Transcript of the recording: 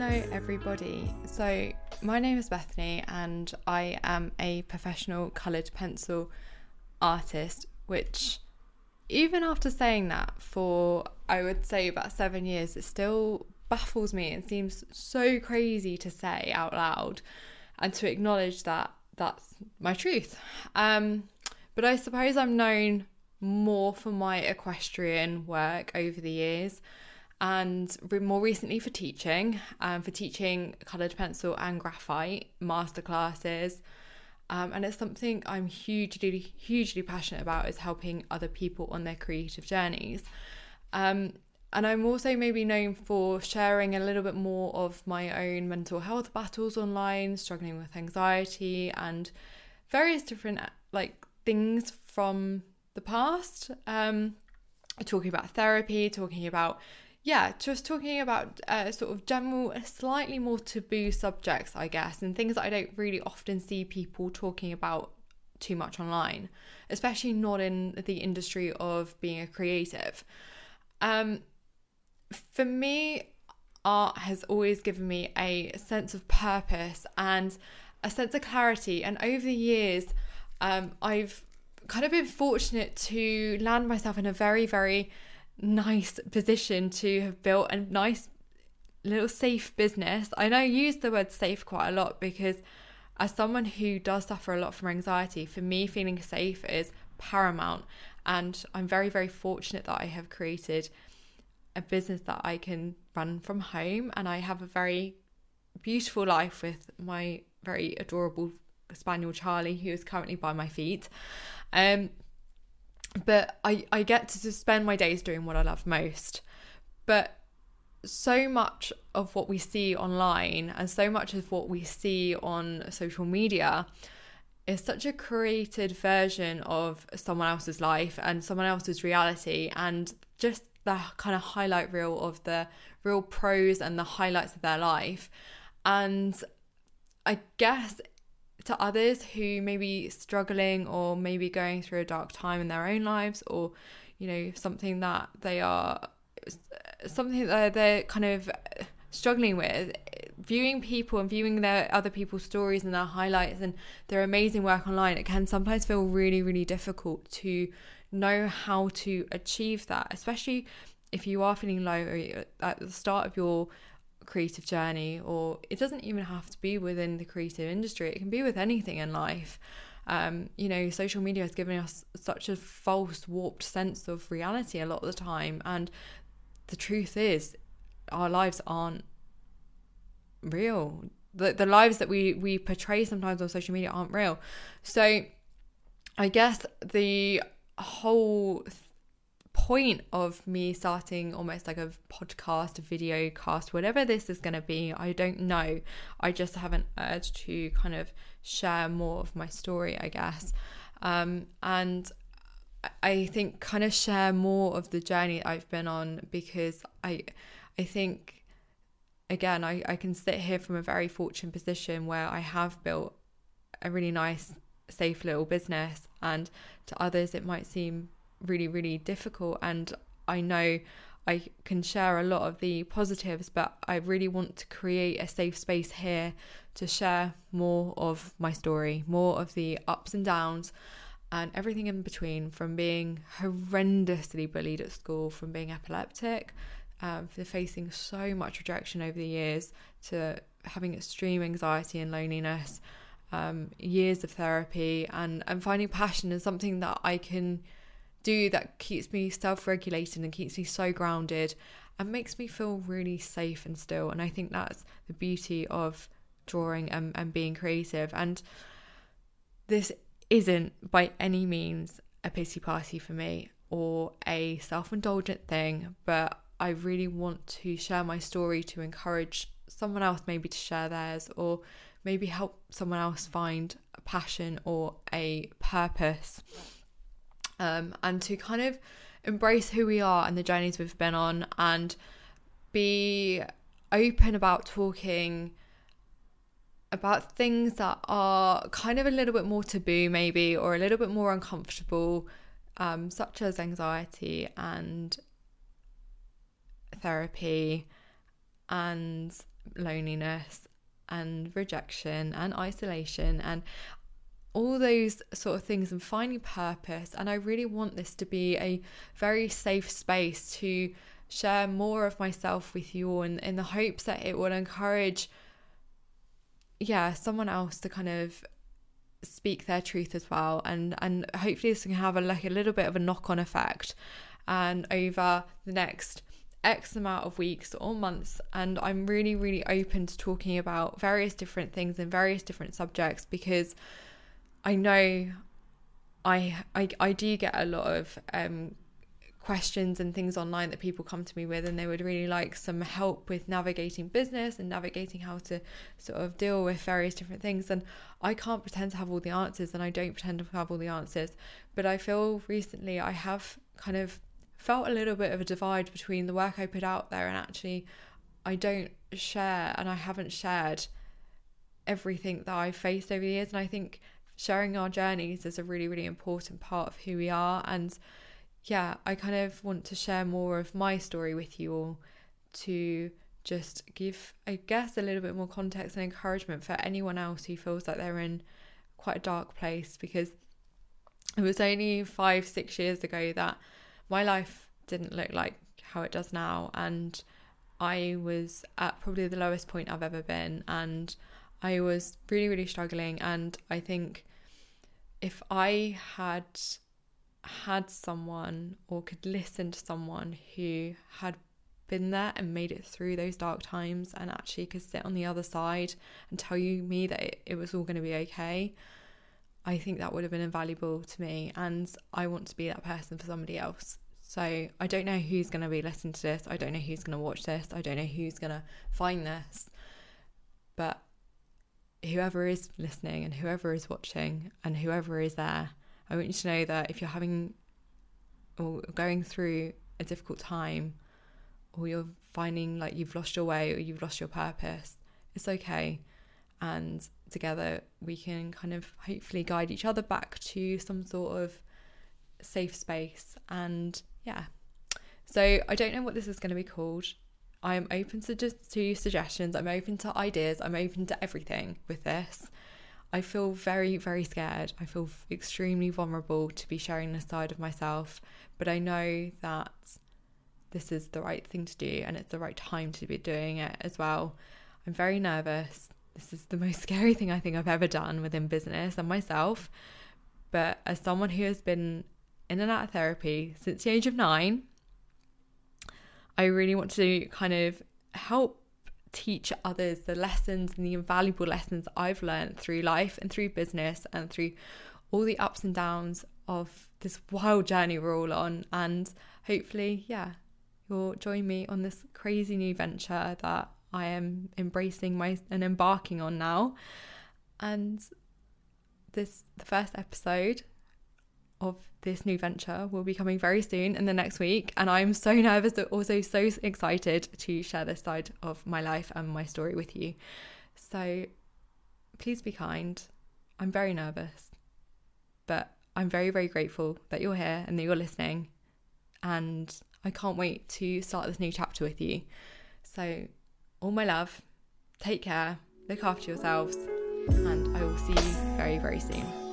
Hello, everybody. So, my name is Bethany, and I am a professional coloured pencil artist, which, even after saying that for I would say about seven years, it still baffles me and seems so crazy to say out loud and to acknowledge that that's my truth. Um, but I suppose I'm known more for my equestrian work over the years and more recently for teaching, um, for teaching coloured pencil and graphite masterclasses. Um, and it's something I'm hugely, hugely passionate about is helping other people on their creative journeys. Um, and I'm also maybe known for sharing a little bit more of my own mental health battles online, struggling with anxiety and various different like things from the past. Um, talking about therapy, talking about yeah, just talking about uh, sort of general, slightly more taboo subjects, I guess, and things that I don't really often see people talking about too much online, especially not in the industry of being a creative. Um, for me, art has always given me a sense of purpose and a sense of clarity. And over the years, um, I've kind of been fortunate to land myself in a very, very nice position to have built a nice little safe business. I know I use the word safe quite a lot because as someone who does suffer a lot from anxiety, for me feeling safe is paramount and I'm very very fortunate that I have created a business that I can run from home and I have a very beautiful life with my very adorable spaniel Charlie who is currently by my feet. Um but I, I get to spend my days doing what I love most. But so much of what we see online and so much of what we see on social media is such a created version of someone else's life and someone else's reality and just the kind of highlight reel of the real pros and the highlights of their life. And I guess to others who may be struggling or maybe going through a dark time in their own lives or you know something that they are something that they're kind of struggling with viewing people and viewing their other people's stories and their highlights and their amazing work online it can sometimes feel really really difficult to know how to achieve that especially if you are feeling low at the start of your creative journey, or it doesn't even have to be within the creative industry, it can be with anything in life. Um, you know, social media has given us such a false, warped sense of reality a lot of the time. And the truth is, our lives aren't real. The, the lives that we, we portray sometimes on social media aren't real. So I guess the whole point of me starting almost like a podcast, a video cast, whatever this is going to be, I don't know. I just have an urge to kind of share more of my story, I guess. Um, and I think kind of share more of the journey I've been on because I I think again I, I can sit here from a very fortunate position where I have built a really nice safe little business and to others it might seem really, really difficult. And I know I can share a lot of the positives, but I really want to create a safe space here to share more of my story, more of the ups and downs, and everything in between from being horrendously bullied at school, from being epileptic, um, for facing so much rejection over the years, to having extreme anxiety and loneliness, um, years of therapy, and, and finding passion is something that I can do that keeps me self regulated and keeps me so grounded and makes me feel really safe and still. And I think that's the beauty of drawing and, and being creative. And this isn't by any means a pity party for me or a self indulgent thing, but I really want to share my story to encourage someone else maybe to share theirs or maybe help someone else find a passion or a purpose um, and to kind of embrace who we are and the journeys we've been on and be open about talking about things that are kind of a little bit more taboo, maybe, or a little bit more uncomfortable, um, such as anxiety and therapy and loneliness and rejection and isolation and all those sort of things and finding purpose. And I really want this to be a very safe space to share more of myself with you all in, in the hopes that it will encourage, yeah, someone else to kind of speak their truth as well and and hopefully this can have a like a little bit of a knock-on effect and over the next X amount of weeks or months, and I'm really, really open to talking about various different things and various different subjects because I know I I, I do get a lot of um, questions and things online that people come to me with, and they would really like some help with navigating business and navigating how to sort of deal with various different things. And I can't pretend to have all the answers, and I don't pretend to have all the answers, but I feel recently I have kind of felt a little bit of a divide between the work I put out there and actually I don't share and I haven't shared everything that I've faced over the years. And I think sharing our journeys is a really, really important part of who we are. And yeah, I kind of want to share more of my story with you all to just give, I guess, a little bit more context and encouragement for anyone else who feels like they're in quite a dark place because it was only five, six years ago that my life didn't look like how it does now. And I was at probably the lowest point I've ever been. And I was really, really struggling. And I think if I had had someone or could listen to someone who had been there and made it through those dark times and actually could sit on the other side and tell you me that it, it was all going to be okay I think that would have been invaluable to me, and I want to be that person for somebody else. So I don't know who's going to be listening to this. I don't know who's going to watch this. I don't know who's going to find this. But whoever is listening and whoever is watching and whoever is there, I want you to know that if you're having or going through a difficult time or you're finding like you've lost your way or you've lost your purpose, it's okay. And together we can kind of hopefully guide each other back to some sort of safe space and yeah. So i don't know what this is going to be called i am open to just to suggestions i'm open to ideas i'm open to everything with this. I feel very very scared. I feel extremely vulnerable to be sharing this side of myself but i know that this is the right thing to do and it's the right time to be doing it as well. I'm very nervous. This is the most scary thing I think I've ever done within business and myself. But as someone who has been in and out of therapy since the age of nine, I really want to kind of help teach others the lessons and the invaluable lessons I've learned through life and through business and through all the ups and downs of this wild journey we're all on. And hopefully, yeah, you'll join me on this crazy new venture that I am embracing my and embarking on now. And this the first episode of this new venture will be coming very soon in the next week and I'm so nervous but also so excited to share this side of my life and my story with you. So please be kind. I'm very nervous, but I'm very very grateful that you're here and that you're listening and I can't wait to start this new chapter with you. So all my love. Take care, look after yourselves, and I will see you very, very soon.